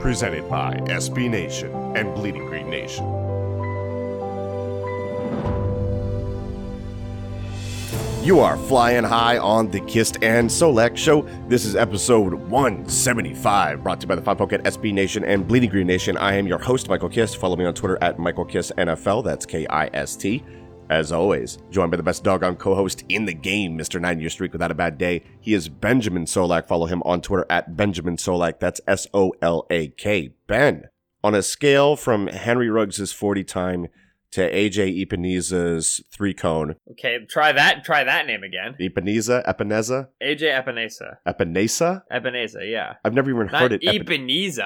presented by SB Nation and Bleeding Green Nation. You are flying high on the Kist and Solak Show. This is episode 175, brought to you by the Folk at SB Nation and Bleeding Green Nation. I am your host, Michael Kist. Follow me on Twitter at Michael Kist NFL. That's K I S T. As always, joined by the best doggone co-host in the game, Mr. 9 Year Streak Without a Bad Day. He is Benjamin Solak. Follow him on Twitter at Benjamin Solak. That's S-O-L-A-K. Ben, on a scale from Henry Ruggs' 40 time to AJ Epiniza's three cone. Okay, try that. Try that name again. Epiniza? Epineza? AJ Epinesa. Epinesa? Epinesa, yeah. I've never even Not heard it. Epi- He's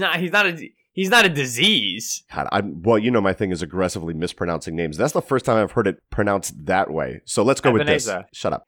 not. He's not a. He's not a disease. God, I'm, well, you know my thing is aggressively mispronouncing names. That's the first time I've heard it pronounced that way. So let's go with this. Shut up.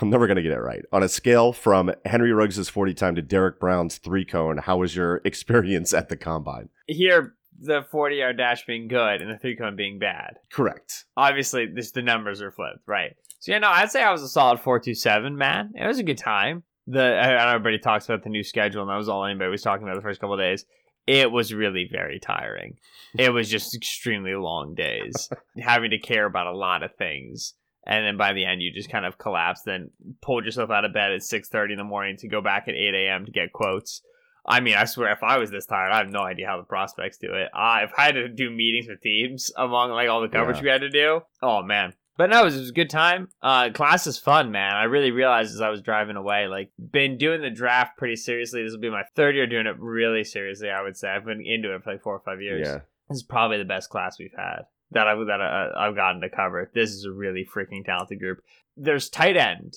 I'm never going to get it right. On a scale from Henry Ruggs' 40 time to Derrick Brown's three cone, how was your experience at the combine? Here, the forty-yard dash being good and the three cone being bad. Correct. Obviously, this the numbers are flipped, right? So yeah, no, I'd say I was a solid four two seven. Man, it was a good time. The I I know everybody talks about the new schedule, and that was all anybody was talking about the first couple of days. It was really very tiring. It was just extremely long days, having to care about a lot of things. And then by the end, you just kind of collapse. Then pulled yourself out of bed at six thirty in the morning to go back at eight a.m. to get quotes. I mean, I swear, if I was this tired, I have no idea how the prospects do it. I if I had to do meetings with teams among like all the coverage Yeah. we had to do, oh man. But no, it was, it was a good time. Uh, class is fun, man. I really realized as I was driving away, like, been doing the draft pretty seriously. This will be my third year doing it really seriously. I would say I've been into it for like four or five years. Yeah. This is probably the best class we've had that I've that I, I've gotten to cover. This is a really freaking talented group. There's tight end,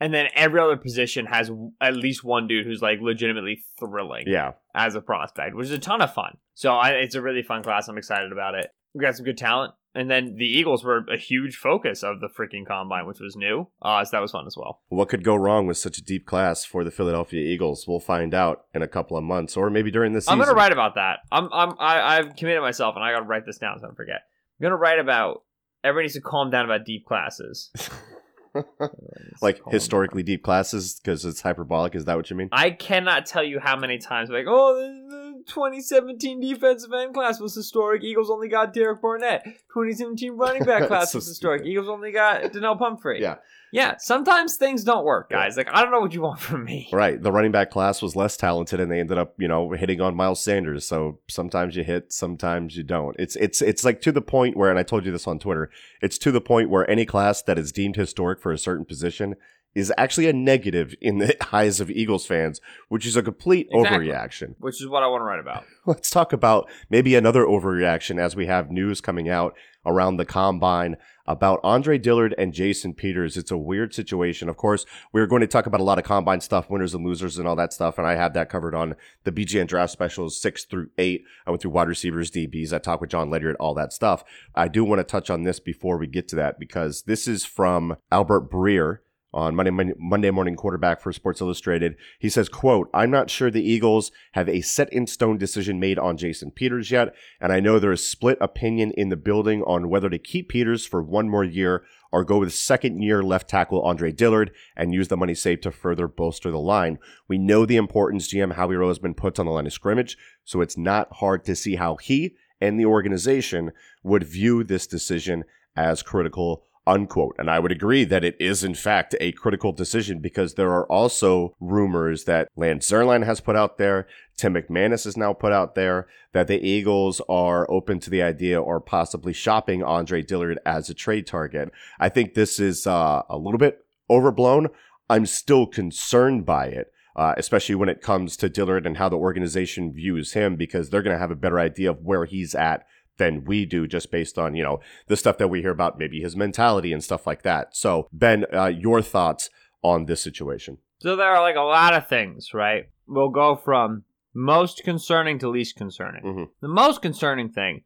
and then every other position has at least one dude who's like legitimately thrilling Yeah. as a prospect, which is a ton of fun. So I, it's a really fun class. I'm excited about it. We got some good talent. And then the Eagles were a huge focus of the freaking combine, which was new. Uh, so that was fun as well. What could go wrong with such a deep class for the Philadelphia Eagles? We'll find out in a couple of months, or maybe during the season. I'm gonna write about that. I'm I'm I, I've committed myself, and I gotta write this down so I don't forget. I'm gonna write about. Everybody needs to calm down about deep classes. like historically deep classes because it's hyperbolic. Is that what you mean? I cannot tell you how many times like, oh, 2017 defensive end class was historic. Eagles only got Derek Barnett. 2017 running back class So was historic. stupid. Eagles only got Donnel Pumphrey. Yeah. yeah. Sometimes things don't work, guys. Like I don't know what you want from me. Right. The running back class was less talented and they ended up, you know, hitting on Miles Sanders. So sometimes you hit, sometimes you don't. It's it's it's like to the point where and I told you this on Twitter, it's to the point where any class that is deemed historic for a certain position is actually a negative in the eyes of Eagles fans, which is a complete Exactly. overreaction. Which is what I want to write about. Let's talk about maybe another overreaction as we have news coming out around the combine about Andre Dillard and Jason Peters. It's a weird situation. Of course, we're going to talk about a lot of combine stuff, winners and losers and all that stuff. And I have that covered on the BGN draft specials six through eight. I went through wide receivers, DBs. I talked with Jon Ledyard, all that stuff. I do want to touch on this before we get to that because this is from Albert Breer on Monday Monday morning quarterback for Sports Illustrated. He says, "quote I'm not sure the Eagles have a set in stone decision made on Jason Peters yet, and I know there is split opinion in the building on whether to keep Peters for one more year or go with second year left tackle Andre Dillard and use the money saved to further bolster the line. We know the importance GM Howie Roseman puts on the line of scrimmage, so it's not hard to see how he and the organization would view this decision as critical unquote. And I would agree that it is, in fact, a critical decision because there are also rumors that Lance Zierlein has put out there, Tim McManus has now put out there, that the Eagles are open to the idea or possibly shopping Andre Dillard as a trade target. I think this is uh, a little bit overblown. I'm still concerned by it. Uh, especially when it comes to Dillard and how the organization views him, because they're going to have a better idea of where he's at than we do just based on, you know, the stuff that we hear about maybe his mentality and stuff like that. So, Ben, uh, your thoughts on this situation? So, there are like a lot of things, right? We'll go from most concerning to least concerning. Mm-hmm. The most concerning thing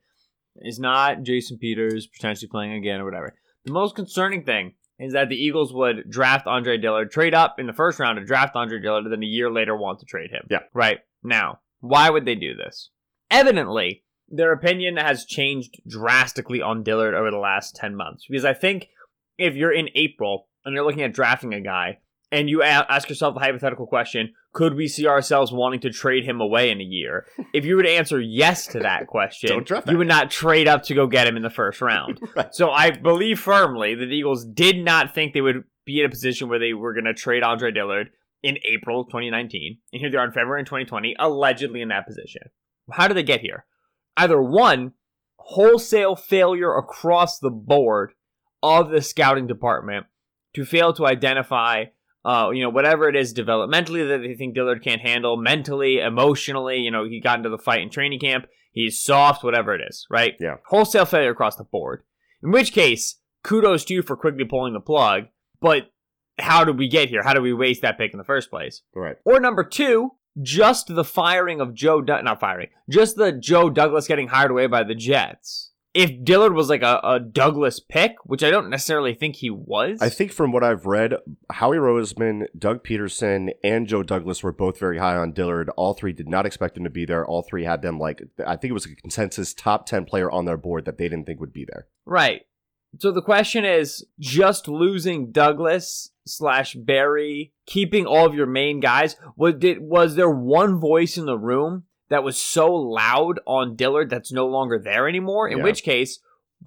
is not Jason Peters potentially playing again or whatever. The most concerning thing is that the Eagles would draft Andre Dillard, trade up in the first round to draft Andre Dillard, and then a year later want to trade him. Yeah. Right. Now, why would they do this? Evidently, their opinion has changed drastically on Dillard over the last 10 months. Because I think if you're in April and you're looking at drafting a guy and you ask yourself the hypothetical question, could we see ourselves wanting to trade him away in a year? If you would answer yes to that question, you would not trade up to go get him in the first round. right. So I believe firmly that the Eagles did not think they would be in a position where they were going to trade Andre Dillard in April 2019. And here they are in February 2020, allegedly in that position. How did they get here? Either one, wholesale failure across the board of the scouting department to fail to identify, uh, you know, whatever it is developmentally that they think Dillard can't handle, mentally, emotionally. You know, he got into the fight in training camp. He's soft, whatever it is, right? Yeah. Wholesale failure across the board. In which case, kudos to you for quickly pulling the plug. But how did we get here? How did we waste that pick in the first place? Right. Or number two, just the firing of Joe, du- not firing, just the Joe Douglas getting hired away by the Jets. If Dillard was like a, a Douglas pick, which I don't necessarily think he was, I think from what I've read, Howie Roseman, Doug Pederson, and Joe Douglas were both very high on Dillard. All three did not expect him to be there. All three had them like I think it was a consensus top ten player on their board that they didn't think would be there. Right. So the question is just losing Douglas slash Barry, keeping all of your main guys. Was did was there one voice in the room that was so loud on Dillard that's no longer there anymore? In yeah. which case,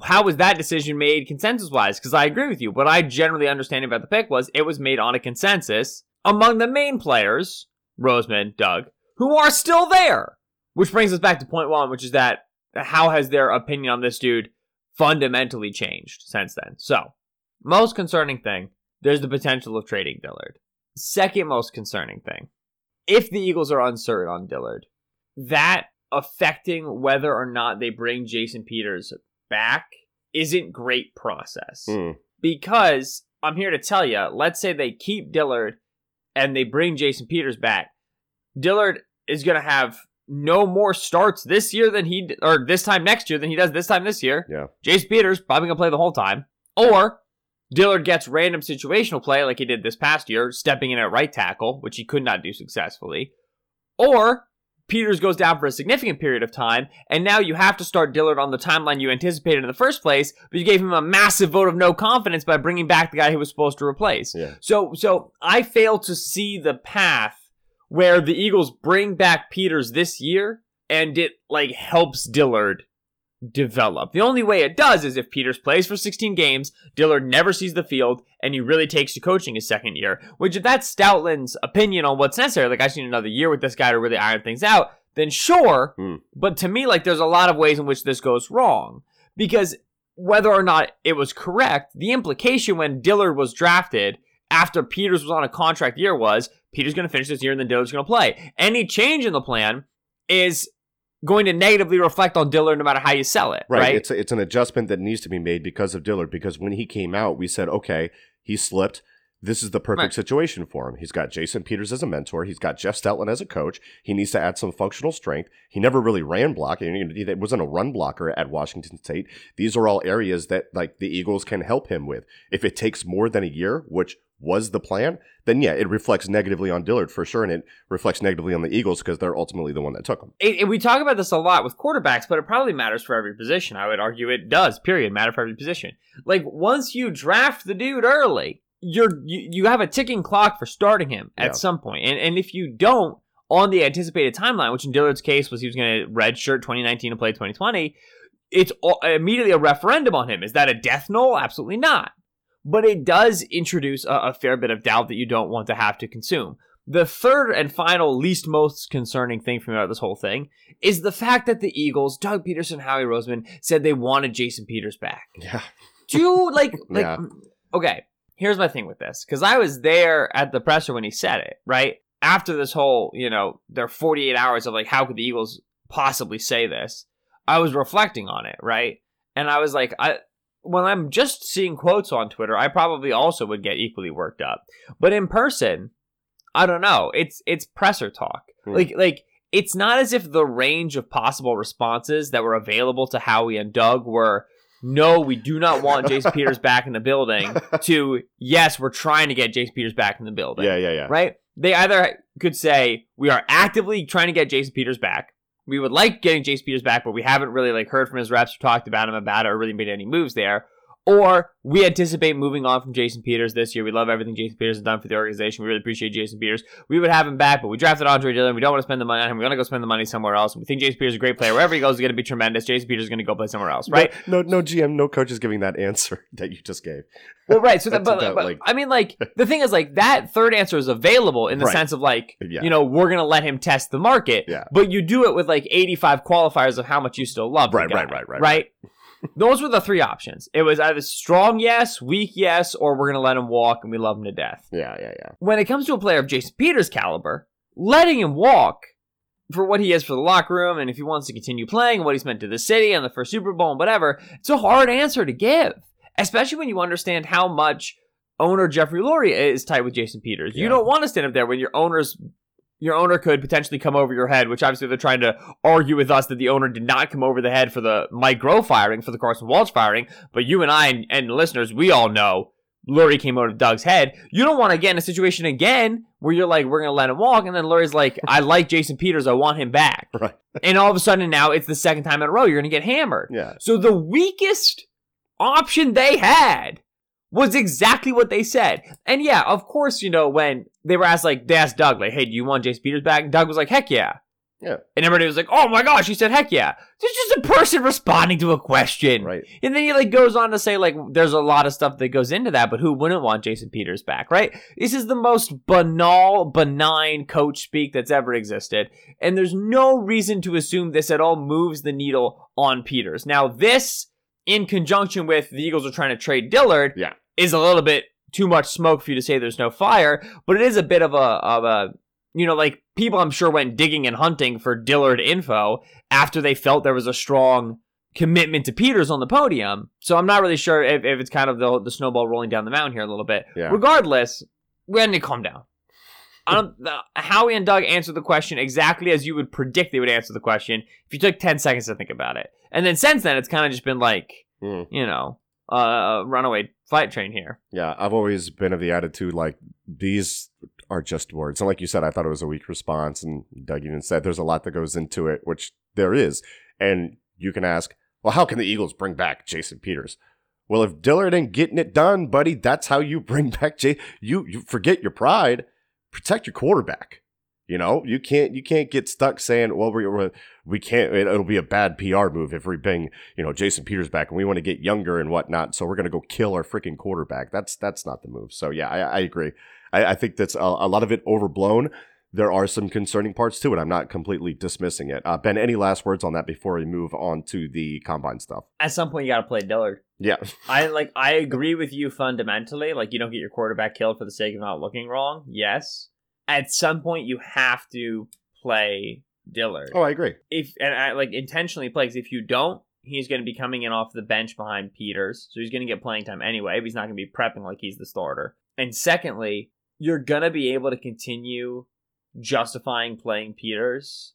how was that decision made consensus wise? Because I agree with you. What I generally understand about the pick was it was made on a consensus among the main players, Roseman, Doug, who are still there. Which brings us back to point one, which is that how has their opinion on this dude fundamentally changed since then? So, most concerning thing there's the potential of trading Dillard. Second most concerning thing if the Eagles are uncertain on Dillard, that affecting whether or not they bring Jason Peters back isn't great process. Mm. Because I'm here to tell you, let's say they keep Dillard and they bring Jason Peters back. Dillard is going to have no more starts this year than he or this time next year than he does this time this year. Yeah. Jace Peters probably to play the whole time. Or Dillard gets random situational play like he did this past year, stepping in at right tackle, which he could not do successfully. Or Peters goes down for a significant period of time, and now you have to start Dillard on the timeline you anticipated in the first place, but you gave him a massive vote of no confidence by bringing back the guy he was supposed to replace. Yeah. So, so I fail to see the path where the Eagles bring back Peters this year, and it like helps Dillard develop. The only way it does is if Peters plays for 16 games, Dillard never sees the field, and he really takes to coaching his second year. Which, if that's Stoutland's opinion on what's necessary, like I just need another year with this guy to really iron things out, then sure. Mm. But to me, like there's a lot of ways in which this goes wrong. Because whether or not it was correct, the implication when Dillard was drafted after Peters was on a contract year was Peters going to finish this year and then Dillard's going to play. Any change in the plan is going to negatively reflect on Dillard no matter how you sell it. Right. right? It's a, it's an adjustment that needs to be made because of Dillard. Because when he came out, we said, okay, he slipped. This is the perfect right. situation for him. He's got Jason Peters as a mentor. He's got Jeff Stoutland as a coach. He needs to add some functional strength. He never really ran block. He wasn't a run blocker at Washington State. These are all areas that like the Eagles can help him with. If it takes more than a year, which was the plan, then yeah, it reflects negatively on Dillard for sure, and it reflects negatively on the Eagles because they're ultimately the one that took him. It, it- we talk about this a lot with quarterbacks, but it probably matters for every position. I would argue it does. Period. Matter for every position. Like once you draft the dude early, you're you, you have a ticking clock for starting him at Yeah. some point, and and if you don't on the anticipated timeline, which in Dillard's case was he was going to redshirt 2019 and play 2020, it's all, immediately a referendum on him. Is that a death knell? Absolutely not. But it does introduce a, a fair bit of doubt that you don't want to have to consume. The third and final, least most concerning thing for me about this whole thing is the fact that the Eagles, Doug Pederson, Howie Roseman, said they wanted Jason Peters back. Yeah, Do like like Yeah. okay. Here's my thing with this because I was there at the presser when he said it. Right after this whole, you know, their 48 hours of like, how could the Eagles possibly say this? I was reflecting on it, right, and I was like, I when I'm just seeing quotes on Twitter, I probably also would get equally worked up. But in person, I don't know. It's it's presser talk. Hmm. Like like it's not as if the range of possible responses that were available to Howie and Doug were no, we do not want Jason Peters back in the building to yes, we're trying to get Jason Peters back in the building. yeah, yeah, yeah. Right? They either could say we are actively trying to get Jason Peters back. We would like getting Jace Peters back, but we haven't really like heard from his reps or talked about him about it or really made any moves there. Or we anticipate moving on from Jason Peters this year. We love everything Jason Peters has done for the organization. We really appreciate Jason Peters. We would have him back, but we drafted Andre Dillon. We don't want to spend the money on him. We're going to go spend the money somewhere else. We think Jason Peters is a great player. Wherever he goes, is going to be tremendous. Jason Peters is going to go play somewhere else, right? No, no, no GM, no coach is giving that answer that you just gave. Well, right. So, that, but, about, but like- I mean, like the thing is, like that third answer is available in the Right. sense of like, Yeah. you know, we're gonna let him test the market. Yeah. But you do it with like eighty-five qualifiers of how much you still love. Right, guy, right, right, right, right. Those were the three options. It was either strong yes, weak yes, or we're gonna let him walk and we love him to death. Yeah, yeah, yeah. When it comes to a player of Jason Peters' caliber, letting him walk for what he is for the locker room and if he wants to continue playing and what he's meant to the city and the first Super Bowl and whatever, it's a hard answer to give, especially when you understand how much owner Jeffrey Lurie is tied with Jason Peters. You don't want to stand up there when your owner's your owner could potentially come over your head, which obviously they're trying to argue with us that the owner did not come over the head for the Mike Groh firing, for the Carson Walch firing. But you and I and, and listeners, we all know Lurie came over Doug's head. You don't want to get in a situation again where you're like, we're going to let him walk. And then Lurie's like, I like Jason Peters. I want him back. Right. And all of a sudden now it's the second time in a row you're going to get hammered. Yeah. So the weakest option they had was exactly what they said. And yeah, of course, you know, when they were asked, like, they asked Doug, like, hey, do you want Jason Peters back? Doug was like, heck yeah. Yeah. And everybody was like, oh my gosh, he said, heck yeah. It's just a person responding to a question. Right. And then he like goes on to say like there's a lot of stuff that goes into that, but who wouldn't want Jason Peters back, right? This is the most banal, benign coach speak that's ever existed, and there's no reason to assume this at all moves the needle on Peters. Now, this in conjunction with the Eagles are trying to trade Dillard, Yeah. Is a little bit too much smoke for you to say there's no fire, but it is a bit of a of a you know like people I'm sure went digging and hunting for Dillard info after they felt there was a strong commitment to Peters on the podium. So I'm not really sure if, if it's kind of the, the snowball rolling down the mountain here a little bit. Yeah. Regardless, we need to calm down. I don't, the, Howie and Doug answered the question exactly as you would predict they would answer the question if you took 10 seconds to think about it. And then since then, it's kind of just been like, Mm. you know, uh, a runaway flight train here. Yeah, I've always been of the attitude like these are just words. And like you said, I thought it was a weak response. And Doug even said there's a lot that goes into it, which there is. And you can ask, well, how can the Eagles bring back Jason Peters? Well, if Dillard ain't getting it done, buddy, that's how you bring back Jay. You you forget your pride, protect your quarterback. You know, you can't you can't get stuck saying, well, we we can't. It, it'll be a bad PR move if we bring you know Jason Peters back and we want to get younger and whatnot. So we're gonna go kill our freaking quarterback. That's that's not the move. So yeah, I, I agree. I, I think that's a, a lot of it overblown. There are some concerning parts to it. I'm not completely dismissing it. Uh, ben, any last words on that before we move on to the combine stuff? At some point, you got to play Dillard. Yeah, I like. I agree with you fundamentally. Like, you don't get your quarterback killed for the sake of not looking wrong. Yes. At some point, you have to play Dillard. Oh, I agree. if and I like intentionally play because if you don't, he's going to be coming in off the bench behind Peters, so he's going to get playing time anyway. But he's not going to be prepping like he's the starter. And secondly, you're going to be able to continue justifying playing Peters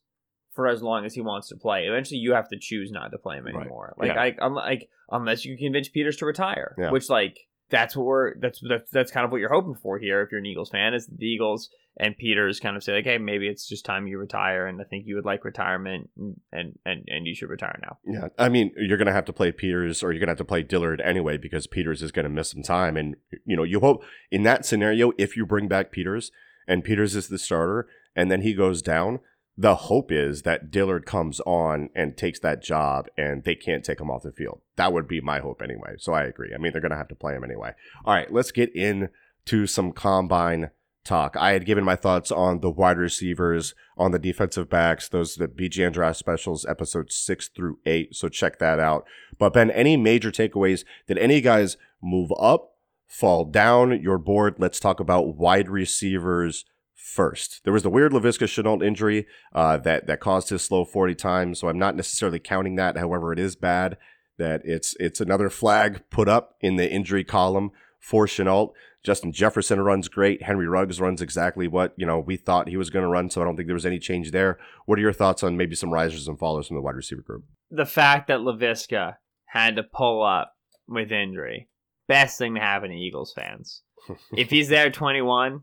for as long as he wants to play. Eventually, you have to choose not to play him Right. anymore. Like Yeah. I, I'm like unless you convince Peters to retire, Yeah. which like that's what we're that's that's that's kind of what you're hoping for here if you're an Eagles fan is the Eagles and Peters kind of say like hey maybe it's just time you retire and I think you would like retirement and and and you should retire now. Yeah, I mean you're gonna have to play Peters or you're gonna have to play Dillard anyway because Peters is gonna miss some time and you know you hope in that scenario if you bring back Peters and Peters is the starter and then he goes down the hope is that Dillard comes on and takes that job and they can't take him off the field. That would be my hope anyway. So I agree. I mean, they're going to have to play him anyway. All right, let's get into some combine talk. I had given my thoughts on the wide receivers, on the defensive backs, those the BGN draft specials, episodes six through eight. So check that out. But Ben, any major takeaways? Did any guys move up, fall down your board? Let's talk about wide receivers first. There was the weird Laviska Shenault injury uh, that that caused his slow 40 times, so I'm not necessarily counting that. However, it is bad that it's it's another flag put up in the injury column for Shenault. Justin Jefferson runs great. Henry Ruggs runs exactly what you know we thought he was going to run, so I don't think there was any change there. What are your thoughts on maybe some risers and fallers from the wide receiver group? The fact that Laviska had to pull up with injury, best thing to happen to Eagles fans. if he's there 21,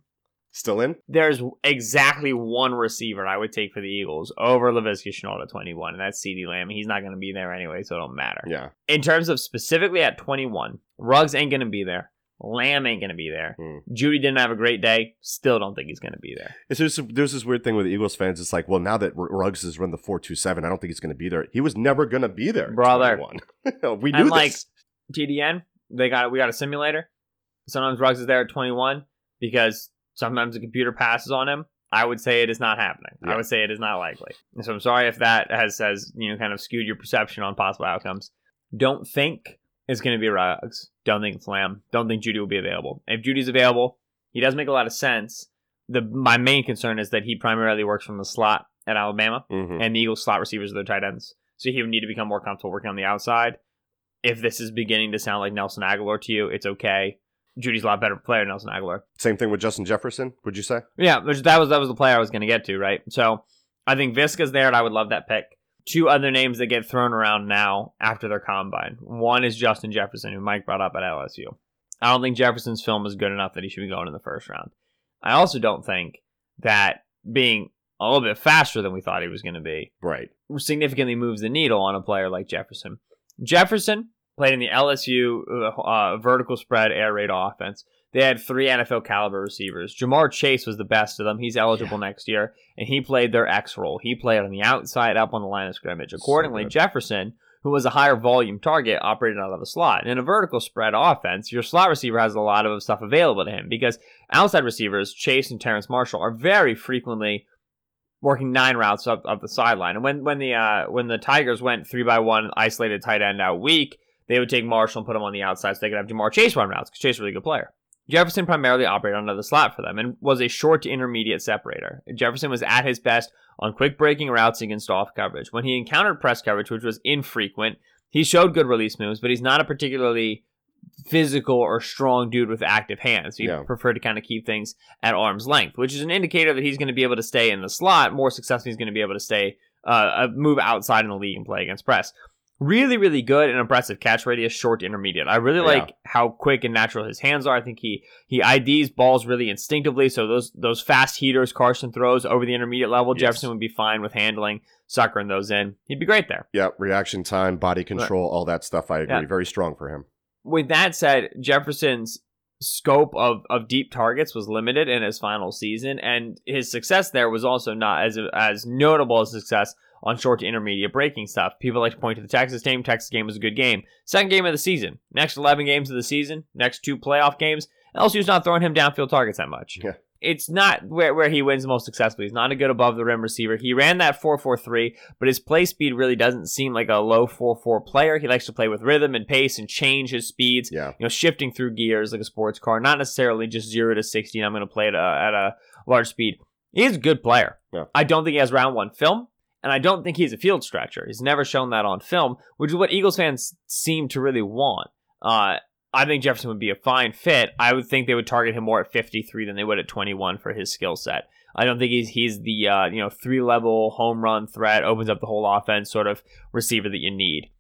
Still in? there's exactly one receiver I would take for the Eagles over Laviska Shenault at 21, and that's CeeDee Lamb. He's not going to be there anyway, so it don't matter. Yeah. In terms of specifically at 21, Ruggs ain't going to be there. Lamb ain't going to be there. Hmm. Jeudy didn't have a great day. Still don't think he's going to be there. It's just, there's this weird thing with the Eagles fans. It's like, well, now that Ruggs has run the four two seven, I don't think he's going to be there. He was never going to be there, Brother. we knew And like this. TDN, they got we got a simulator. Sometimes Ruggs is there at 21 because sometimes the computer passes on him. I would say it is not happening. Yeah. I would say it is not likely. And so I'm sorry if that has has you know kind of skewed your perception on possible outcomes. Don't think it's going to be Ruggs. Don't think it's Lamb. Don't think Jeudy will be available. If Jeudy's available, he does make a lot of sense. The my main concern is that he primarily works from the slot at Alabama Mhm. and the Eagles slot receivers are their tight ends. So he would need to become more comfortable working on the outside. If this is beginning to sound like Nelson Agholor to you, it's okay. Jeudy's a lot better player than Nelson Agholor. Same thing with Justin Jefferson, would you say? Yeah, that was that was the player I was going to get to, right? So I think Viska's there, and I would love that pick. Two other names that get thrown around now after their combine. One is Justin Jefferson, who Mike brought up at LSU. I don't think Jefferson's film is good enough that he should be going in the first round. I also don't think that being a little bit faster than we thought he was going to be Right. significantly moves the needle on a player like Jefferson. Jefferson played in the LSU uh, uh, vertical spread air raid offense. They had three NFL caliber receivers. Ja'Marr Chase was the best of them. He's eligible next year, and he played their X role. He played on the outside, up on the line of scrimmage. Accordingly, good. Jefferson, who was a higher volume target, operated out of the slot. And In a vertical spread offense, your slot receiver has a lot of stuff available to him because outside receivers, Chase and Terrace Marshall, are very frequently working nine routes up, up the sideline. And when when the uh, when the Tigers went three by one isolated tight end out weak, they would take Marshall and put him on the outside so they could have Ja'Marr Chase run routes because Chase is a really good player. Jefferson primarily operated under the slot for them and was a short to intermediate separator. Jefferson was at his best on quick breaking routes against off coverage. When he encountered press coverage, which was infrequent, he showed good release moves, but he's not a particularly physical or strong dude with active hands. He Yeah. preferred to kind of keep things at arm's length, which is an indicator that he's going to be able to stay in the slot more successfully. He's going to be able to stay uh, uh, move outside in the league and play against press. Really, really good and impressive catch radius, short to intermediate. I really Yeah. like how quick and natural his hands are. I think he he IDs balls really instinctively. So those those fast heaters Carson throws over the intermediate level, Yes. Jefferson would be fine with handling, suckering those in. He'd be great there. Yeah, reaction time, body control, all that stuff. I agree. Yeah. Very strong for him. with that said, Jefferson's scope of, of deep targets was limited in his final season, and his success there was also not as as notable a success on short to intermediate breaking stuff. People like to point to the Texas game. Texas game was a good game. Second game of the season. Next 11 games of the season. Next two playoff games. LSU's not throwing him downfield targets that much. Yeah. It's not where, where he wins most successfully. He's not a good above the rim receiver. He ran that 4-4-3, but his play speed really doesn't seem like a low 4-4 player. He likes to play with rhythm and pace and change his speeds Yeah. you know, shifting through gears like a sports car, not necessarily just zero to 60. And I'm going to play at a, uh, at a large speed. He's a good player. Yeah. I don't think he has round one film, and I don't think he's a field stretcher. He's never shown that on film, which is what Eagles fans seem to really want. Uh, I think Jefferson would be a fine fit. I would think they would target him more at 53 than they would at 21 for his skill set. I don't think he's he's the uh, you know three level home run threat, opens up the whole offense sort of receiver that you need.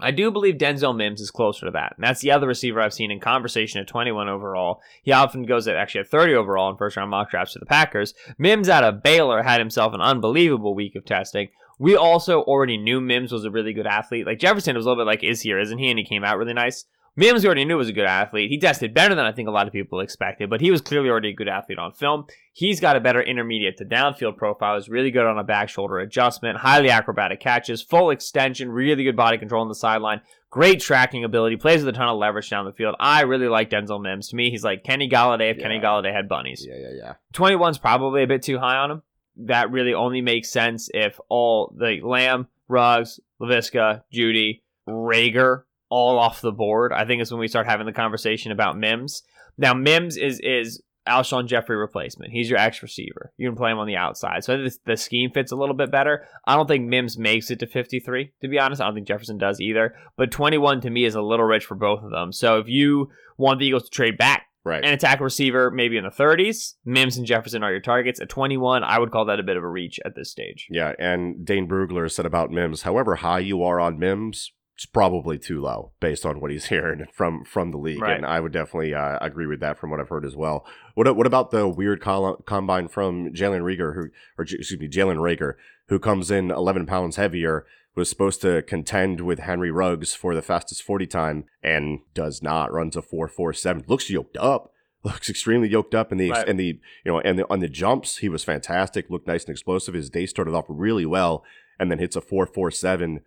I do believe Denzel Mims is closer to that. And that's the other receiver I've seen in conversation at 21 overall. He often goes at actually at 30 overall in first round mock drafts to the Packers. Mims out of Baylor had himself an unbelievable week of testing. We also already knew Mims was a really good athlete. Like Jefferson was a little bit like, is he or isn't he? And he came out really nice. Mims already knew was a good athlete. He tested better than I think a lot of people expected, but he was clearly already a good athlete on film. He's got a better intermediate to downfield profile. Is really good on a back shoulder adjustment, highly acrobatic catches, full extension, really good body control on the sideline, great tracking ability, plays with a ton of leverage down the field. I really like Denzel Mims. To me, he's like Kenny Golladay if Yeah. Kenny Golladay had bunnies. Yeah, yeah, yeah. 21's probably a bit too high on him. That really only makes sense if all the Lamb, Ruggs, Laviska, Jeudy, Reagor all off the board. I think is when we start having the conversation about Mims. Now Mims is is Alshon Jeffery replacement. He's your X receiver. You can play him on the outside. So the, the scheme fits a little bit better. I don't think Mims makes it to 53, to be honest. I don't think Jefferson does either. But 21 to me is a little rich for both of them. So if you want the Eagles to trade back Right. an attack receiver maybe in the 30s. Mims and Jefferson are your targets. At 21, I would call that a bit of a reach at this stage. Yeah, and Dane Brugler said about Mims, however high you are on Mims, it's probably too low based on what he's hearing from from the league, Right. and I would definitely uh, agree with that from what I've heard as well. What what about the weird col- combine from Jalen Reagor, who or excuse me, Jalen Reagor, who comes in 11 pounds heavier, was supposed to contend with Henry Ruggs for the fastest 40 time, and does not. Runs a 4.47. Looks yoked up. Looks extremely yoked up in the Right. in the you know and the, on the jumps he was fantastic. Looked nice and explosive. His day started off really well, and then hits a 4.47.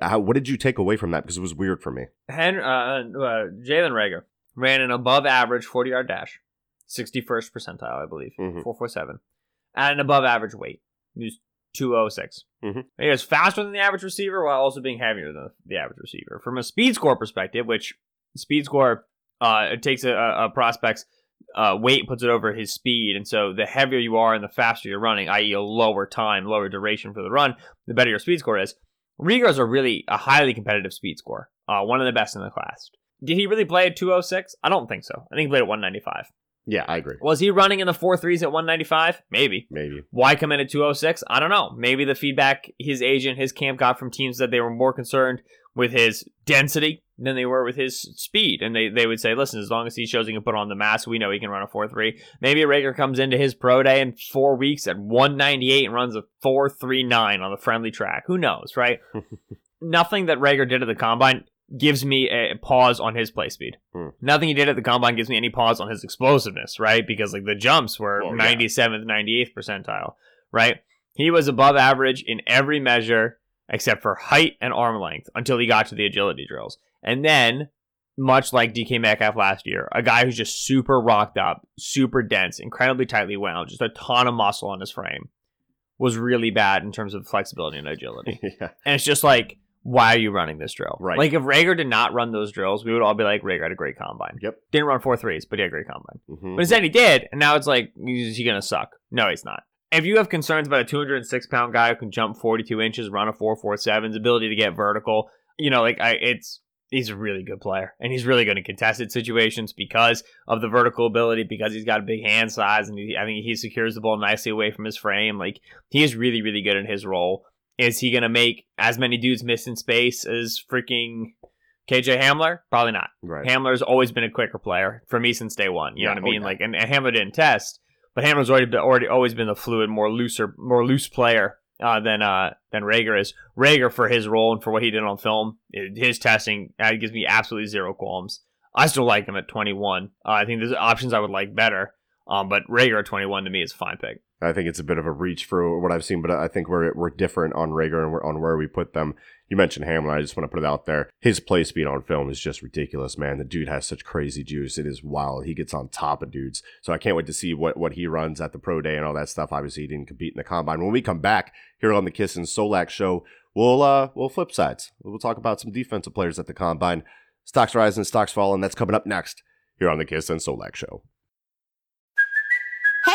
How, what did you take away from that? Because it was weird for me. Hen- uh, uh, Jalen Reagor ran an above average 40 yard dash, 61st percentile, I believe, Mhm. 447, at an above average weight. He was 206. Mhm. He was faster than the average receiver while also being heavier than the average receiver. From a speed score perspective, which speed score uh, it takes a, a, a prospect's uh, weight, puts it over his speed, and so the heavier you are and the faster you're running, i.e., a lower time, lower duration for the run, the better your speed score is. Reagor is a really a highly competitive speed score, uh, one of the best in the class. Did he really play at 206? I don't think so. I think he played at 195. Yeah, I agree. Was he running in the four threes at 195? Maybe. Maybe. Why come in at 206? I don't know. Maybe the feedback his agent, his camp got from teams that they were more concerned with his density than they were with his speed. And they, they would say, listen, as long as he shows he can put on the mass, we know he can run a 4 3. Maybe Reagor comes into his pro day in four weeks at 198 and runs a 4 3 9 on the friendly track. Who knows, right? Nothing that Reagor did at the combine gives me a pause on his play speed. Hmm. Nothing he did at the combine gives me any pause on his explosiveness, right? Because like the jumps were Well, yeah. 97th, 98th percentile, right? He was above average in every measure except for height and arm length until he got to the agility drills. And then, much like DK Metcalf last year, a guy who's just super rocked up, super dense, incredibly tightly wound, just a ton of muscle on his frame, was really bad in terms of flexibility and agility. yeah. And it's just like, why are you running this drill? Right. Like if Reagor did not run those drills, we would all be like, Reagor had a great combine. Yep. Didn't run four threes, but he had a great combine. Mhm. But instead he did, and now it's like, is he gonna suck? No, he's not. If you have concerns about a 206 pound guy who can jump 42 inches, run a 447, his ability to get vertical, you know, like I, it's he's a really good player, and he's really good in contested situations because of the vertical ability, because he's got a big hand size, and he, I think he secures the ball nicely away from his frame. Like he is really, really good in his role. Is he gonna make as many dudes miss in space as freaking KJ Hamler? Probably not. Right. Hamler's always been a quicker player for me since day one. You Yeah, know what oh, I mean? yeah. Like, and, and Hamler didn't test, but Hamler's already been, already always been the fluid, more looser, more loose player uh, than uh, than Reagor is. Reagor for his role and for what he did on film, his testing uh, gives me absolutely zero qualms. I still like him at 21. Uh, I think there's options I would like better, um, but Reagor at 21 to me is a fine pick. I think it's a bit of a reach for what I've seen, but I think we're we're different on Reagor and on where we put them. You mentioned Hamlin. I just want to put it out there. His play speed on film is just ridiculous, man. The dude has such crazy juice. It is wild. He gets on top of dudes. So I can't wait to see what, what he runs at the pro day and all that stuff. Obviously, he didn't compete in the combine. When we come back here on the Kist and Solak show, we'll uh we'll flip sides. We'll talk about some defensive players at the combine. Stocks rising, stocks falling. That's coming up next here on the Kist and Solak show.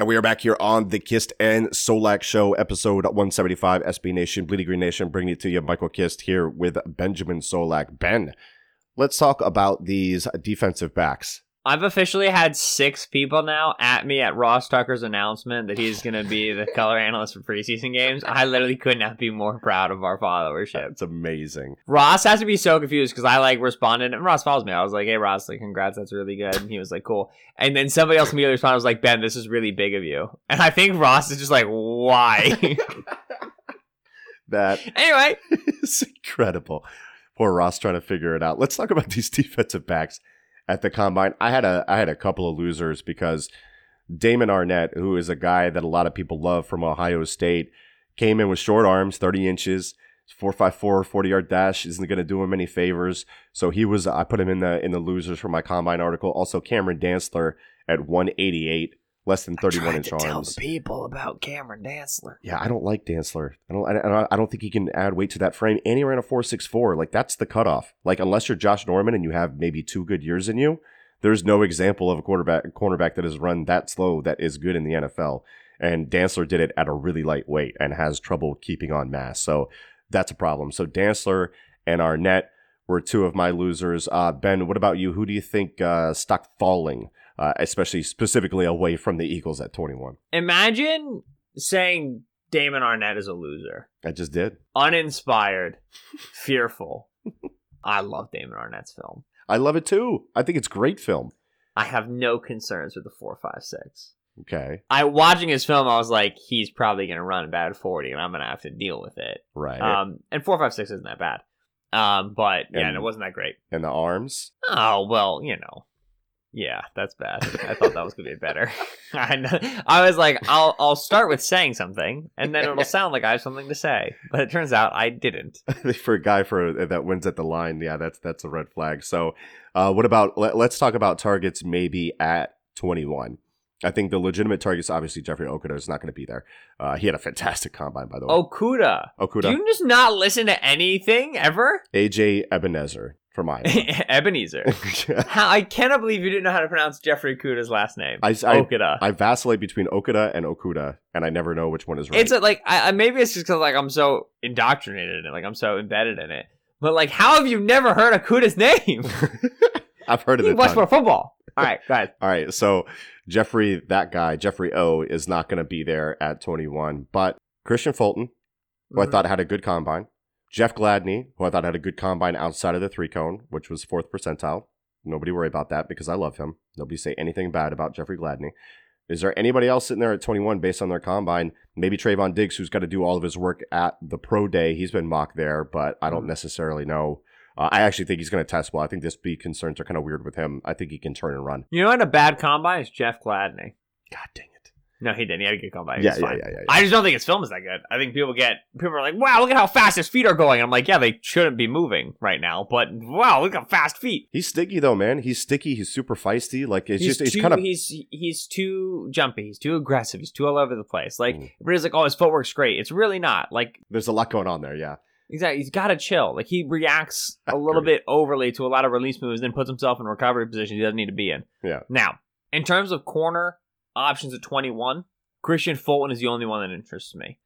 And we are back here on the Kist and Solak Show, episode 175, SB Nation, Bleeding Green Nation, bringing it to you. Michael Kist here with Benjamin Solak. Ben, let's talk about these defensive backs. I've officially had six people now at me at Ross Tucker's announcement that he's going to be the color analyst for preseason games. I literally could not be more proud of our followership. It's amazing. Ross has to be so confused because I like responded and Ross follows me. I was like, "Hey Ross, like congrats, that's really good." And he was like, "Cool." And then somebody else immediately responded, I "Was like Ben, this is really big of you." And I think Ross is just like, "Why?" That anyway, it's incredible. Poor Ross trying to figure it out. Let's talk about these defensive backs at the combine. I had a I had a couple of losers because Damon Arnette, who is a guy that a lot of people love from Ohio State, came in with short arms, 30 inches, 454 40 yard dash isn't going to do him any favors. So he was I put him in the in the losers for my combine article. Also Cameron Dantzler at 188, less than 31 inch arms. people about Cameron Dantzler. Yeah, I don't like Dantzler. I don't. I, I- don't think he can add weight to that frame. And he ran a four six four. Like that's the cutoff. Like unless you're Josh Norman and you have maybe two good years in you, there's no example of a quarterback a cornerback that has run that slow that is good in the NFL. And Dantzler did it at a really light weight and has trouble keeping on mass. So that's a problem. So Dantzler and Arnette were two of my losers. Uh, ben, what about you? Who do you think uh, stuck falling, uh, especially specifically away from the Eagles at 21? Imagine saying Damon Arnette is a loser. I just did. uninspired, fearful. I love Damon Arnette's film. I love it too. I think it's great film. I have no concerns with the four five six. Okay. I watching his film, I was like, he's probably gonna run about forty, and I'm gonna have to deal with it. Right. Um, and four five six isn't that bad. Um, but yeah, And- and it wasn't that great. and the arms. Oh well, you know. Yeah, that's bad. I thought that was gonna be better. I, I was like, I'll I'll start with saying something, and then it'll sound like I have something to say. But it turns out I didn't. for a guy for that wins at the line, yeah, that's that's a red flag. So, uh, what about let, let's talk about targets maybe at 21. I think the legitimate targets, obviously, Jeffrey Okudah is not going to be there. Uh, he had a fantastic combine, by the way. Okudah. Okudah, Do you just not listen to anything ever? AJ Ebenezer from Iowa. Ebenezer. How, I cannot believe you didn't know how to pronounce Jeffrey Okudah's last name. I, I, Okudah. I vacillate between Okudah and Okudah, and I never know which one is right. It's a, like I, I- maybe it's just because like I'm so indoctrinated in it, like I'm so embedded in it. But like, how have you never heard Okudah's name? I've heard of it. watch more football. All right, guys. All right, so Jeffrey, that guy, Jeffrey O, is not going to be there at 21. But Kristian Fulton, who I Mhm. thought had a good combine, Jeff Gladney, who I thought had a good combine outside of the three cone, which was fourth percentile. Nobody worry about that because I love him. Nobody say anything bad about Jeffrey Gladney. Is there anybody else sitting there at 21 based on their combine? Maybe Trevon Diggs, who's got to do all of his work at the pro day. He's been mocked there, but I don't Mhm. necessarily know. Uh, I actually think he's going to test well. I think this B concerns are kind of weird with him. I think he can turn and run. You know what? A bad combine is Jeff Gladney. God dang it. No, he didn't. He had a good combine. Yeah, yeah, yeah, yeah, yeah. I just don't think his film is that good. I think people get people are like, "Wow, look at how fast his feet are going." I'm like, "Yeah, they shouldn't be moving right now." But wow, look at fast feet. He's sticky though, man. He's sticky. He's super feisty. Like it's he's just it's too, kind of he's he's too jumpy. He's too aggressive. He's too all over the place. Like Mm. everybody's like, "Oh, his footwork's great." It's really not. Like there's a lot going on there. Yeah, exactly, he's got to chill. Like he reacts a little bit overly to a lot of release moves, then puts himself in recovery positions he doesn't need to be in. Yeah. Now, in terms of corner options at 21, Kristian Fulton is the only one that interests me.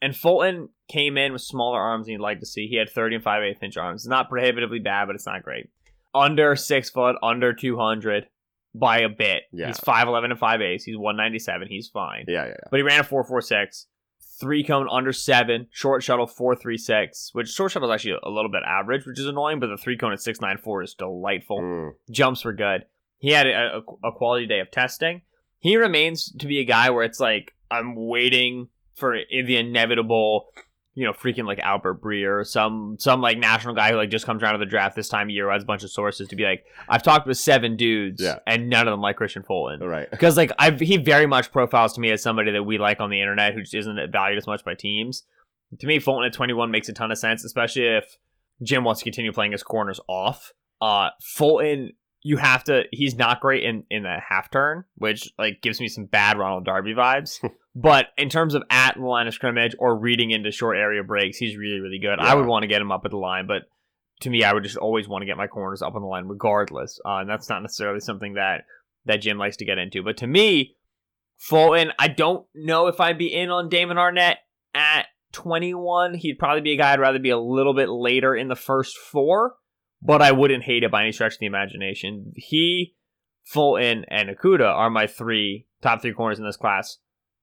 And Fulton came in with smaller arms than you'd like to see. He had 30 and 5 8 inch arms. It's not prohibitively bad, but it's not great. Under six foot, under 200 by a bit. Yeah. He's 5'11 and 5 8 He's 197. He's fine. yeah, yeah. But he ran a 4.46. Three cone under seven, short shuttle 4.36, which short shuttle is actually a little bit average, which is annoying, but the three cone at 6.94 is delightful Mm. jumps were good. He had a, a, a quality day of testing. He remains to be a guy where it's like I'm waiting for the inevitable, you know, freaking like Albert Breer or some some like national guy who like just comes around to the draft this time of year has a bunch of sources to be like, I've talked with seven dudes Yeah. and none of them like Kristian Fulton. Right. Because like I've he very much profiles to me as somebody that we like on the internet who just isn't valued as much by teams. To me, Fulton at 21 makes a ton of sense, especially if Jim wants to continue playing his corners off. Uh, Fulton, you have to. He's not great in in the half turn, which like gives me some bad Ronald Darby vibes. But in terms of at the line of scrimmage or reading into short area breaks, he's really, really good. I would want to get him up at the line, but to me, I would just always want to get my corners up on the line regardless. Uh, and that's not necessarily something that that Jim likes to get into. But to me, Fulton, I don't know if I'd be in on Damon Arnette at 21. He'd probably be a guy I'd rather be a little bit later in the first four, but I wouldn't hate it by any stretch of the imagination. He, Fulton, and Okudah are my three top three corners in this class.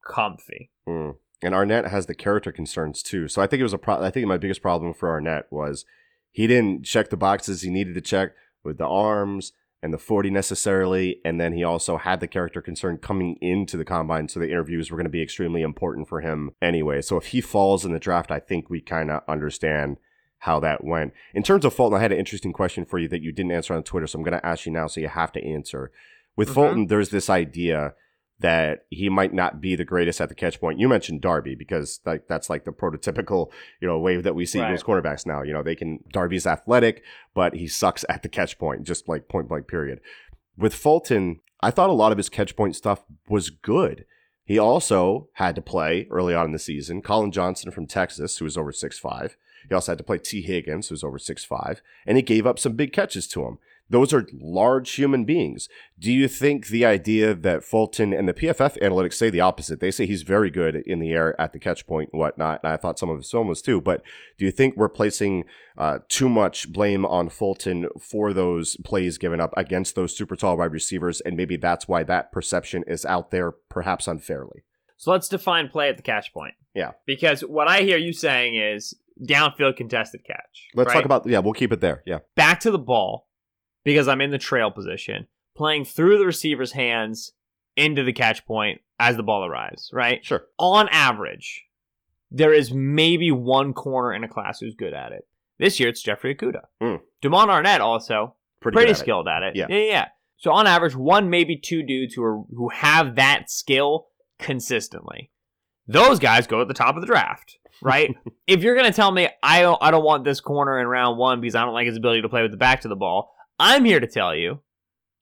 Comfy. Mm. And Arnette has the character concerns too. So I think it was a pro- I think my biggest problem for Arnette was he didn't check the boxes he needed to check with the arms and the 40 necessarily. And then he also had the character concern coming into the combine. So the interviews were going to be extremely important for him anyway. So if he falls in the draft, I think we kind of understand how that went. In terms of Fulton, I had an interesting question for you that you didn't answer on Twitter. So I'm going to ask you now. So you have to answer. With Mhm. Fulton, there's this idea that he might not be the greatest at the catch point. You mentioned Darby because like that's like the prototypical, you know, wave that we see Right. cornerbacks now. You know, they can Darby's athletic, but he sucks at the catch point, just like point blank period. With Fulton, I thought a lot of his catch point stuff was good. He also had to play early on in the season. Collin Johnson from Texas, who was over 6'5. He also had to play Tee Higgins, who's over 6'5. And he gave up some big catches to him. Those are large human beings. Do you think the idea that Fulton and the PFF analytics say the opposite? They say he's very good in the air at the catch point and whatnot. And I thought some of his film was too. But do you think we're placing uh, too much blame on Fulton for those plays given up against those super tall wide receivers? And maybe that's why that perception is out there, perhaps unfairly. So let's define play at the catch point. Yeah. Because what I hear you saying is downfield contested catch. Let's right? talk about, yeah, we'll keep it there. Yeah. back to the ball because I'm in the trail position, playing through the receiver's hands into the catch point as the ball arrives, right? Sure. On average, there is maybe one corner in a class who's good at it. This year, it's Jeffrey Okudah. Hmm. Damon Arnette also Pretty, pretty, at it. skilled at it. Yeah. yeah, yeah. So on average, one maybe two dudes who are who have that skill consistently. Those guys go at the top of the draft, right? if you're gonna tell me I don't I don't want this corner in round one because I don't like his ability to play with the back to the ball, I'm here to tell you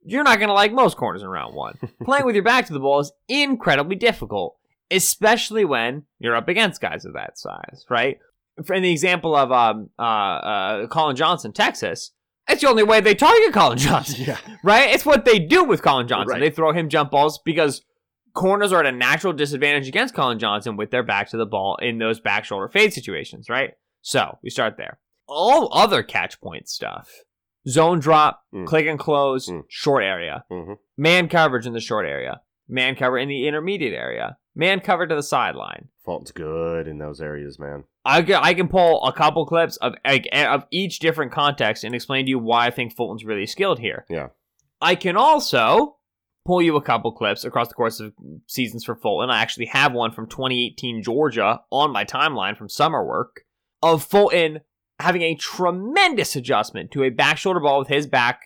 you're not gonna like most corners in round one. Playing with your back to the ball is incredibly difficult, especially when you're up against guys of that size, right? For in the example of um uh, uh Collin Johnson, Texas, it's the only way they target Collin Johnson Yeah. right? It's what they do with Collin Johnson. Right. They throw him jump balls because corners are at a natural disadvantage against Collin Johnson with their back to the ball in those back shoulder fade situations, right? So we start there. All other catch point stuff. Zone drop, Mm. click and close, Mm. short area. hmm Man coverage in the short area. Man cover in the intermediate area. Man cover to the sideline. Fulton's good in those areas, man. I can, I can pull a couple clips of like, of each different context and explain to you why I think Fulton's really skilled here. Yeah. I can also pull you a couple clips across the course of seasons for Fulton. I actually have one from 2018 Georgia on my timeline from summer work of Fulton having a tremendous adjustment to a back shoulder ball with his back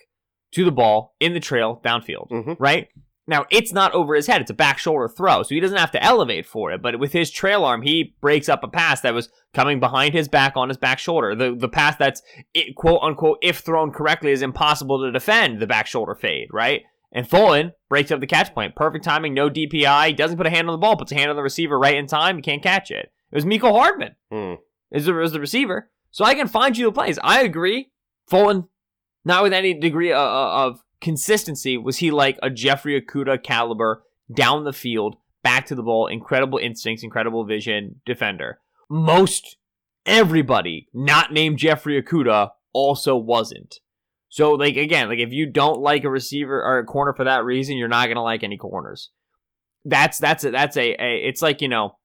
to the ball in the trail downfield, Mhm. right? Now, it's not over his head. It's a back shoulder throw, so he doesn't have to elevate for it. But with his trail arm, he breaks up a pass that was coming behind his back on his back shoulder. The the pass that's it, quote unquote, if thrown correctly, is impossible to defend the back shoulder fade, right? And Fulton breaks up the catch point. Perfect timing, no DPI. He doesn't put a hand on the ball, puts a hand on the receiver right in time. He can't catch it. It was Mecole Hardman Hmm. is the, is the receiver. So I can find you the plays. I agree. Fulton, not with any degree of, of consistency, was he like a Jeffrey Okudah caliber down the field, back to the ball, incredible instincts, incredible vision defender. Most everybody not named Jeffrey Okudah also wasn't. So like again, like if you don't like a receiver or a corner for that reason, you're not gonna like any corners. That's that's a, that's a, a it's like you know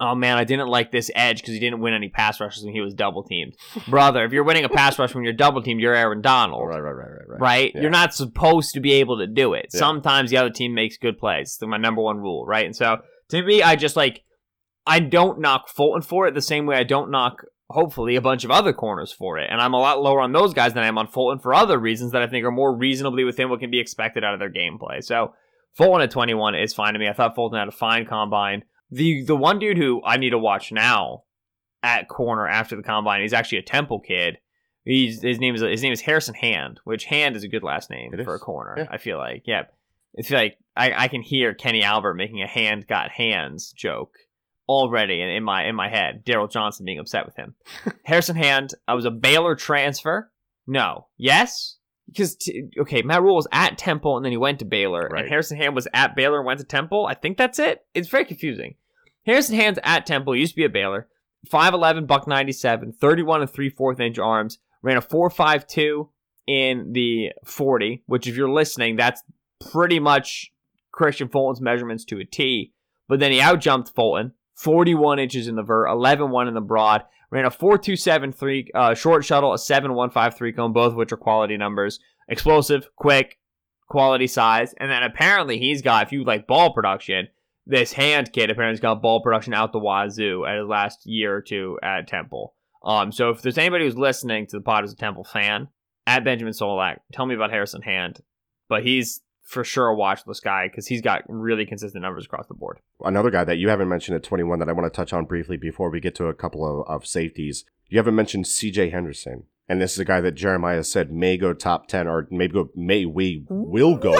oh man, I didn't like this edge because he didn't win any pass rushes when he was double teamed. Brother, if you're winning a pass rush when you're double teamed, you're Aaron Donald. Right, right, right, right, right. Right? Yeah. You're not supposed to be able to do it. Yeah. Sometimes the other team makes good plays. It's my number one rule, right? And so to me, I just like I don't knock Fulton for it the same way I don't knock hopefully a bunch of other corners for it. And I'm a lot lower on those guys than I am on Fulton for other reasons that I think are more reasonably within what can be expected out of their gameplay. So Fulton at 21 is fine to me. I thought Fulton had a fine combine. The the one dude who I need to watch now at corner after the combine, he's actually a Temple kid. He's his name is his name is Harrison Hand, which Hand is a good last name It for a corner. Yeah. I feel like, yeah. It's like I, I can hear Kenny Albert making a hand got hands joke already in, in my in my head. Daryl Johnston being upset with him. Harrison Hand, I was a Baylor transfer. No. Yes? Because t- okay, Matt Rhule was at Temple and then he went to Baylor, Right. and Harrison Hand was at Baylor and went to Temple. I think that's it. It's very confusing. Harrison Hand's at Temple, used to be at Baylor, 5'11, buck 97, 31 and 3 4 inch arms, ran a 4.52 in the 40, which if you're listening, that's pretty much Kristian Fulton's measurements to a T. But then he outjumped Fulton, 41 inches in the vert, 11 1 in the broad, ran a 4.273 uh, short shuttle, a 7.153 cone, both which are quality numbers. Explosive, quick, quality size. And then apparently he's got, if you like ball production, this hand kid apparently has got ball production out the wazoo at his last year or two at Temple. Um, so if there's anybody who's listening to the pod as a Temple fan, at Benjamin Solak, tell me about Harrison Hand. But he's for sure a watchless guy because he's got really consistent numbers across the board. Another guy that you haven't mentioned at 21 that I want to touch on briefly before we get to a couple of, of safeties. You haven't mentioned CJ Henderson. And this is a guy that Jeremiah said may go top 10 or maybe go, may we will go,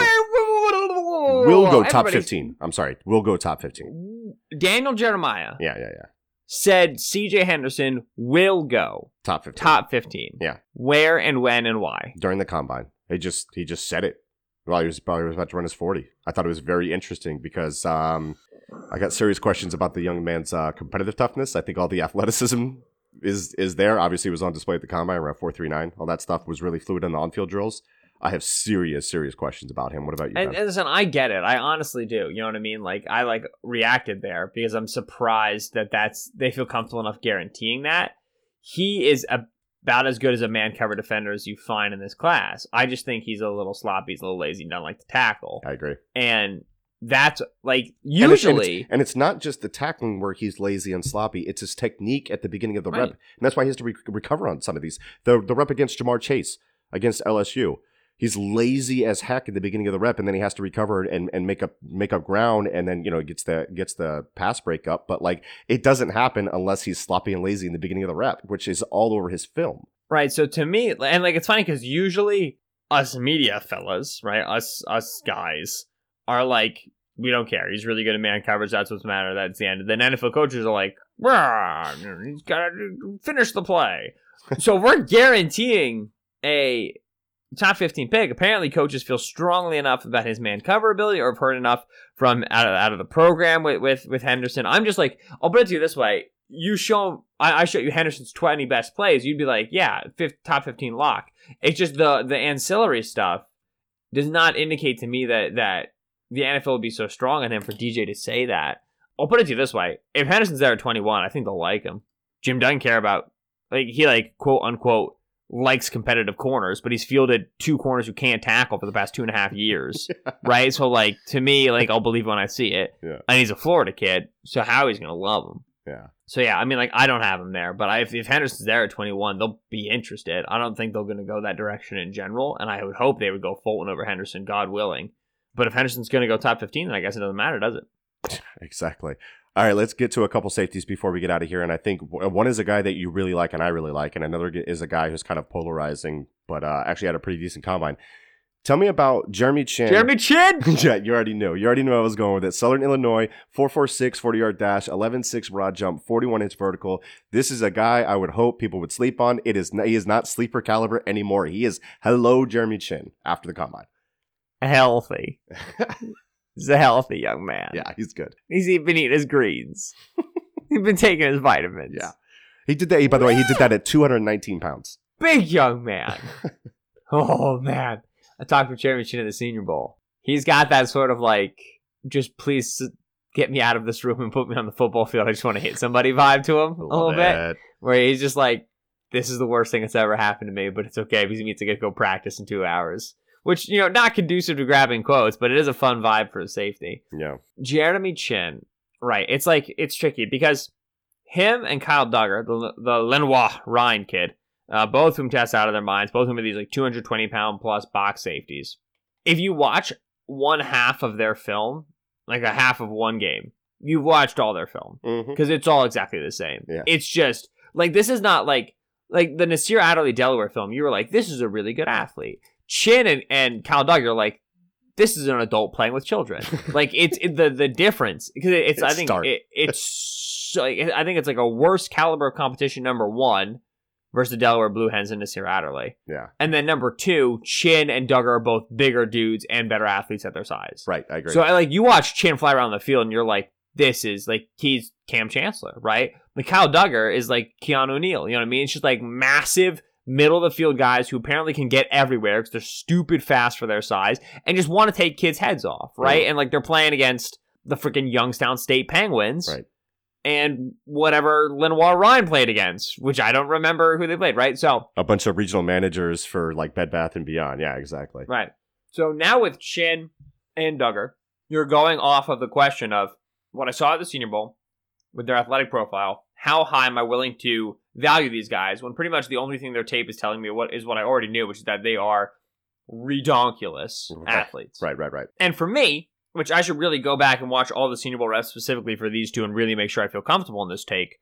will go top Everybody's- 15. I'm sorry, will go top 15. Daniel Jeremiah Yeah, yeah, yeah. said CJ Henderson will go Top 15. top 15. Yeah. Where and when and why? during the combine. He just he just said it while he was probably was about to run his forty. I thought it was very interesting because um, I got serious questions about the young man's uh, competitive toughness. I think all the athleticism is is there. Obviously, it was on display at the combine around four three nine. All that stuff was really fluid in the on field drills. I have serious serious questions about him. What about you? And, and listen, I get it. I honestly do. You know what I mean? Like I like reacted there because I'm surprised that that's they feel comfortable enough guaranteeing that he is a, about as good as a man cover defender as you find in this class. I just think he's a little sloppy, he's a little lazy, and doesn't like to tackle, I agree. and that's like And it's- and it's- usually. and it's, not just the tackling where he's lazy and sloppy. It's his technique at the beginning of the rep, and that's why he has to re- recover on some of these. The the rep against Ja'Marr Chase against LSU, he's lazy as heck at the beginning of the rep, and then he has to recover and, and make up make up ground, and then you know gets the gets the pass break up. But like it doesn't happen unless he's sloppy and lazy in the beginning of the rep, which is all over his film. Right. So to me, and like it's funny because usually us media fellas, right, us us guys are like, we don't care. He's really good at man coverage. That's what's matter. That's the end. Then NFL coaches are like, "Rah, he's got to finish the play. so we're guaranteeing a top 15 pick. Apparently, coaches feel strongly enough about his man cover ability, or have heard enough from out of, out of the program with, with with Henderson. I'm just like, I'll put it to you this way: you show, I, I show you Henderson's 20 best plays, you'd be like, yeah, fifth, top 15 lock. It's just the the ancillary stuff does not indicate to me that that the NFL would be so strong on him for DJ to say that. I'll put it to you this way: if Henderson's there at 21, I think they'll like him. Jim doesn't care about like he like quote unquote likes competitive corners, but he's fielded two corners who can't tackle for the past two and a half years, right? So like to me, like I'll believe when I see it. Yeah. And he's a Florida kid, so Howie's gonna love him. Yeah. So yeah, I mean, like I don't have him there, but I, if, if Henderson's there at 21, they'll be interested. I don't think they're going to go that direction in general, and I would hope they would go Fulton over Henderson, God willing. But if Henderson's going to go top 15, then I guess it doesn't matter, does it? Exactly. All right, let's get to a couple safeties before we get out of here. And I think one is a guy that you really like and I really like, and another is a guy who's kind of polarizing, but uh, actually had a pretty decent combine. Tell me about Jeremy Chinn. Jeremy Chinn. yeah, you already knew. You already knew I was going with it. Southern Illinois, 446, 40 yard dash, 11.6 broad jump, 41 inch vertical. This is a guy I would hope people would sleep on. It is He is not sleeper caliber anymore. He is hello, Jeremy Chinn, after the combine. Healthy. He's a healthy young man. Yeah, he's good. He's been eating his greens. He's been taking his vitamins. Yeah. He did that. By the way, he did that at 219 pounds. Big young man. oh man. I talked with Jeremy Chinn at the Senior Bowl. He's got that sort of like, just please get me out of this room and put me on the football field. I just want to hit somebody vibe to him a little bit. Where he's just like, this is the worst thing that's ever happened to me, but it's okay because he needs to get go practice in two hours. Which, you know, not conducive to grabbing quotes, but it is a fun vibe for a safety. Yeah. Jeremy Chinn, right? It's like it's tricky because him and Kyle Dugger, the the Lenoir Ryan kid, uh, both whom test out of their minds, both of whom are these like 220 pound plus box safeties. If you watch one half of their film, like a half of one game, you've watched all their film because it's all exactly the same. Yeah. It's just like this is not like like the Nasir Adderley Delaware film. You were like, this is a really good athlete. Chinn and, and Kyle Dugger are like, this is an adult playing with children. like it's it, the the difference because it's, It's I think it, it's so- I think it's like a worse caliber of competition. Number one versus the Delaware Blue Hens and Nasir Adderley, Yeah. and then number two, Chinn and Dugger are both bigger dudes and better athletes at their size. Right. I agree. So I like you watch Chinn fly around the field and you're like, this is like he's Kam Chancellor, right? Like Kyle Dugger is like Keanu O'Neal. You know what I mean? It's just like massive middle of the field guys who apparently can get everywhere because they're stupid fast for their size and just want to take kids' heads off, right? Mhm. And like they're playing against the freaking Youngstown State Penguins. Right. And whatever Lenoir-Rhyne played against, which I don't remember who they played, right? So a bunch of regional managers for like Bed Bath and Beyond. Yeah, exactly. Right. So now with Chinn and Dugger, you're going off of the question of what I saw at the Senior Bowl with their athletic profile. How high am I willing to value these guys when pretty much the only thing their tape is telling me what is what I already knew, which is that they are redonkulous Right. athletes. Right. Right. Right. And for me, which I should really go back and watch all the Senior Bowl reps specifically for these two and really make sure I feel comfortable in this take.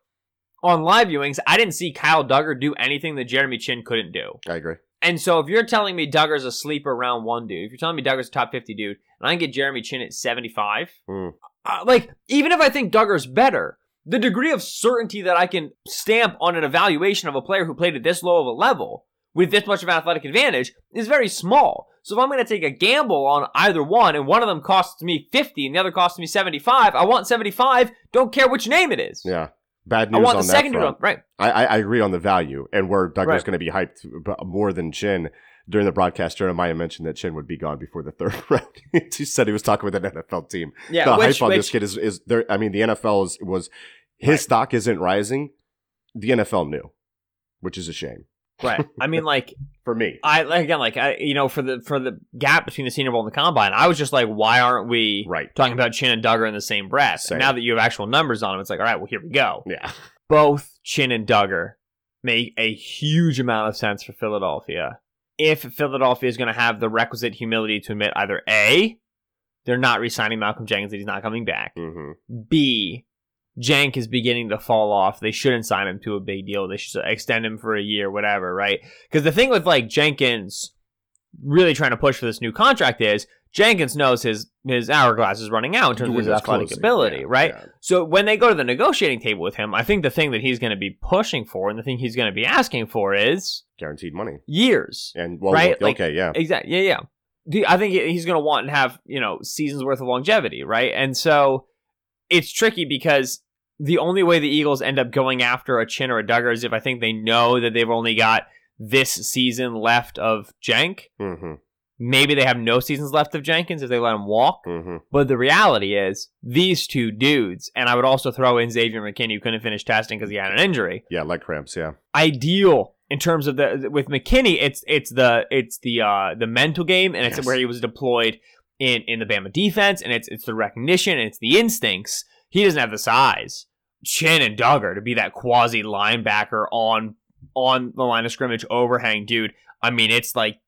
On live viewings, I didn't see Kyle Dugger do anything that Jeremy Chinn couldn't do. I agree. And so if you're telling me Dugger's a sleeper round one dude, if you're telling me Dugger's a top 50 dude, and I can get Jeremy Chinn at 75, Hmm. uh, like, even if I think Dugger's better, the degree of certainty that I can stamp on an evaluation of a player who played at this low of a level with this much of an athletic advantage is very small. So if I'm going to take a gamble on either one and one of them costs me 50 and the other costs me 75, I want 75, don't care which name it is. Yeah. Bad I news want on the that second front. on- right? I, I, I agree on the value and where Dugger's Right. going to be hyped more than Chinn. During the broadcast, Jeremiah mentioned that Chinn would be gone before the third round. he said he was talking with an NFL team. Yeah, the which, hype on which, this kid is, is there. I mean, the NFL is, was his Right. stock isn't rising. The NFL knew, which is a shame right. I mean, like, for me. I again, like I, you know, for the for the gap between the Senior Bowl and the Combine, I was just like, why aren't we Right. talking about Chinn and Dugger in the same breath? Same. And now that you have actual numbers on them, it's like, all right, well, here we go. Yeah. Both Chinn and Dugger make a huge amount of sense for Philadelphia. If Philadelphia is going to have the requisite humility to admit either a, they're not re-signing Malcolm Jenkins; that he's not coming back. hmm B, Jank is beginning to fall off. They shouldn't sign him to a big deal. They should extend him for a year, whatever, right? Because the thing with like Jenkins really trying to push for this new contract is Jenkins knows his his hourglass is running out in terms of his athletic closing. ability, Yeah, right? yeah. So when they go to the negotiating table with him, I think the thing that he's going to be pushing for and the thing he's going to be asking for is Guaranteed money. years. And well, Right, like- okay, yeah. Exactly. Yeah, yeah. I think he's going to want to have you know seasons worth of longevity, right? And so it's tricky because the only way the Eagles end up going after a Chinn or a Dugger is if I think they know that they've only got this season left of Jank. hmm Maybe they have no seasons left of Jenkins if they let him walk. hmm But the reality is, these two dudes, and I would also throw in Xavier McKinney, who couldn't finish testing because he had an injury Yeah, leg cramps. Yeah. ideal in terms of the with McKinney. It's it's the it's the uh the mental game, and it's Yes. where he was deployed in in the Bama defense, and it's it's the recognition and it's the instincts. He doesn't have the size, Chinn and Dugger to be that quasi linebacker on on the line of scrimmage overhang, dude. I mean, it's like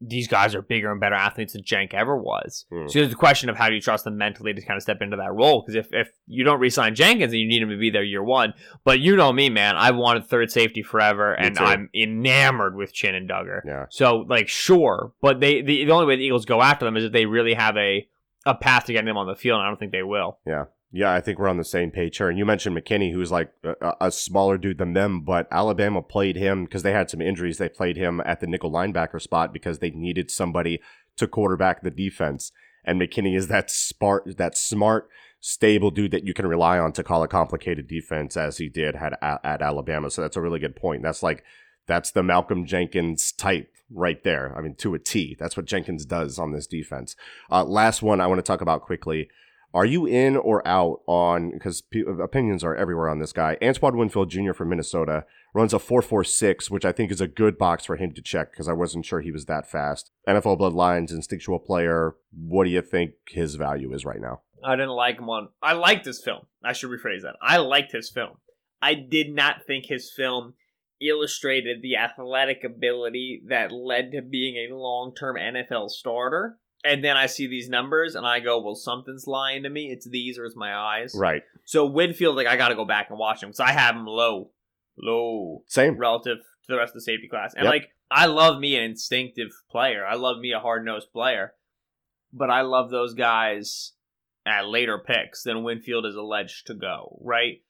these guys are bigger and better athletes than Jank ever was. Hmm. So there's a question of how do you trust them mentally to kind of step into that role? Because if, if you don't re-sign Jenkins and you need him to be there year one, but you know me, man, I've wanted third safety forever, Me and too. I'm enamored with Chinn and Dugger. Yeah. So like, sure, but they the, the only way the Eagles go after them is if they really have a a path to getting them on the field, and I don't think they will. Yeah, I think we're on the same page here. And you mentioned McKinney, who's like a, a smaller dude than them, but Alabama played him because they had some injuries. They played him at the nickel linebacker spot because they needed somebody to quarterback the defense. And McKinney is that smart, that smart, stable dude that you can rely on to call a complicated defense, as he did at, at Alabama. So that's a really good point. That's like that's the Malcolm Jenkins type right there. I mean, to a T. That's what Jenkins does on this defense. Uh, last one I want to talk about quickly. Are you in or out on because pe- opinions are everywhere on this guy? Antoine Winfield Jr. from Minnesota runs a 4.46, which I think is a good box for him to check because I wasn't sure he was that fast. NFL Bloodlines, instinctual player. What do you think his value is right now? I didn't like him on. I liked his film. I should rephrase that. I liked his film. I did not think his film illustrated the athletic ability that led to being a long term NFL starter. And then I see these numbers and I go, well, something's lying to me. It's these or it's my eyes. Right. So Winfield, like, I got to go back and watch him because I have him low, low Same. relative to the rest of the safety class. And Yep. like, I love me an instinctive player. I love me a hard nosed player. but I love those guys at later picks than Winfield is alleged to go, right?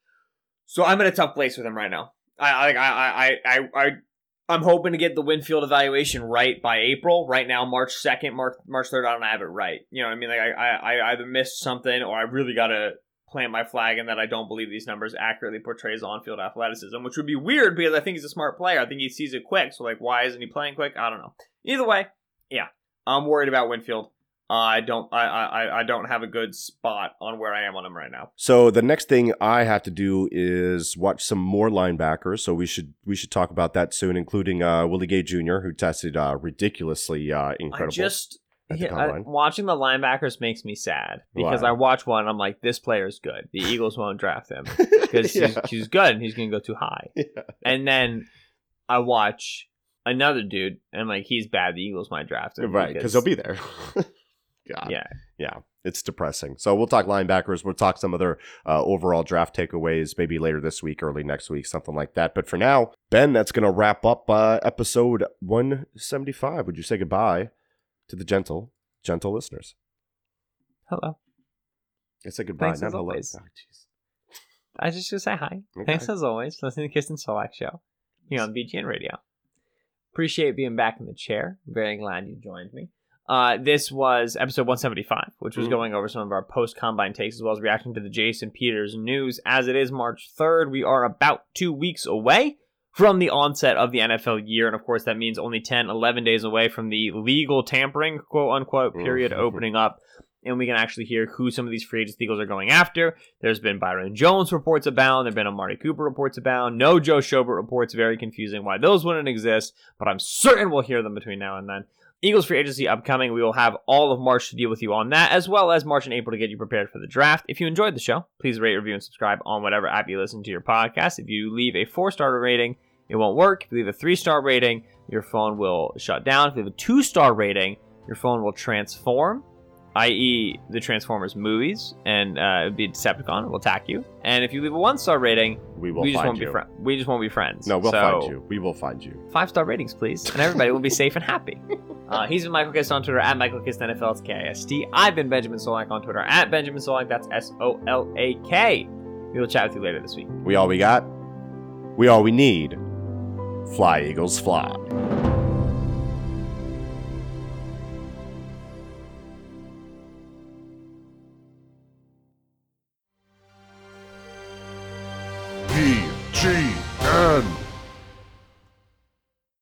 So I'm in a tough place with him right now. I I I I I, I I'm hoping to get the Winfield evaluation right by April. Right now, March second, March March third, I don't have it right. You know what I mean? Like I, I I either missed something or I really gotta plant my flag in that I don't believe these numbers accurately portrays on-field athleticism, which would be weird because I think he's a smart player. I think he sees it quick. So like, why isn't he playing quick? I don't know. Either way, yeah, I'm worried about Winfield. I don't. I, I I don't have a good spot on where I am on him right now. So the next thing I have to do is watch some more linebackers. So we should we should talk about that soon, including uh, Willie Gay Jr., who tested uh, ridiculously uh, incredible. I just yeah, I- watching the linebackers makes me sad because Why? I watch one. I'm like, this player's good. The Eagles won't draft him because he's, he's good and he's gonna go too high. Yeah. And then I watch another dude and I'm like, he's bad. The Eagles might draft him, right because he'll be there. God. yeah. yeah, it's depressing. So we'll talk linebackers. We'll talk some other uh, overall draft takeaways maybe later this week, early next week, something like that. But for now, Ben, that's going to wrap up uh, episode 175. Would you say goodbye to the gentle, gentle listeners? Hello. I said goodbye, Thanks not hello. always. Oh. I just gonna say hi. Okay. Thanks as always. for Listening to Kist and Solak show here on BGN Radio. Appreciate being back in the chair. Very glad you joined me. Uh, this was episode 175, which was Mhm. going over some of our post combine takes as well as reacting to the Jason Peters news. As it is March 3rd, we are about two weeks away from the onset of the NFL year. And of course, that means only 10, 11 days away from the legal tampering, quote unquote, period opening up. And we can actually hear who some of these free agent Eagles are going after. There's been Byron Jones reports abound. There have been Amari Cooper reports abound. No Joe Schobert reports. Very confusing why those wouldn't exist, but I'm certain we'll hear them between now and then. Eagles free agency upcoming. We will have all of March to deal with you on that, as well as March and April to get you prepared for the draft. If you enjoyed the show, please rate, review, and subscribe on whatever app you listen to your podcast. If you leave a four star rating, it won't work. If you leave a three star rating, your phone will shut down. If you leave a two star rating, your phone will transform i.e., the Transformers movies, and uh, it'd be Decepticon. It will attack you. And if you leave a one star rating, We will we just find won't you. be friends. We just won't be friends. No, we'll So, find you. We will find you. Five star ratings, please, and everybody will be safe and happy. Uh, he's been Michael Kist on Twitter at Michael Kist NFL. It's K I S T. I've been Benjamin Solak on Twitter at Benjamin Solak. That's S O L A K. We will chat with you later this week. We all we got. We all we need. Fly, Eagles, fly.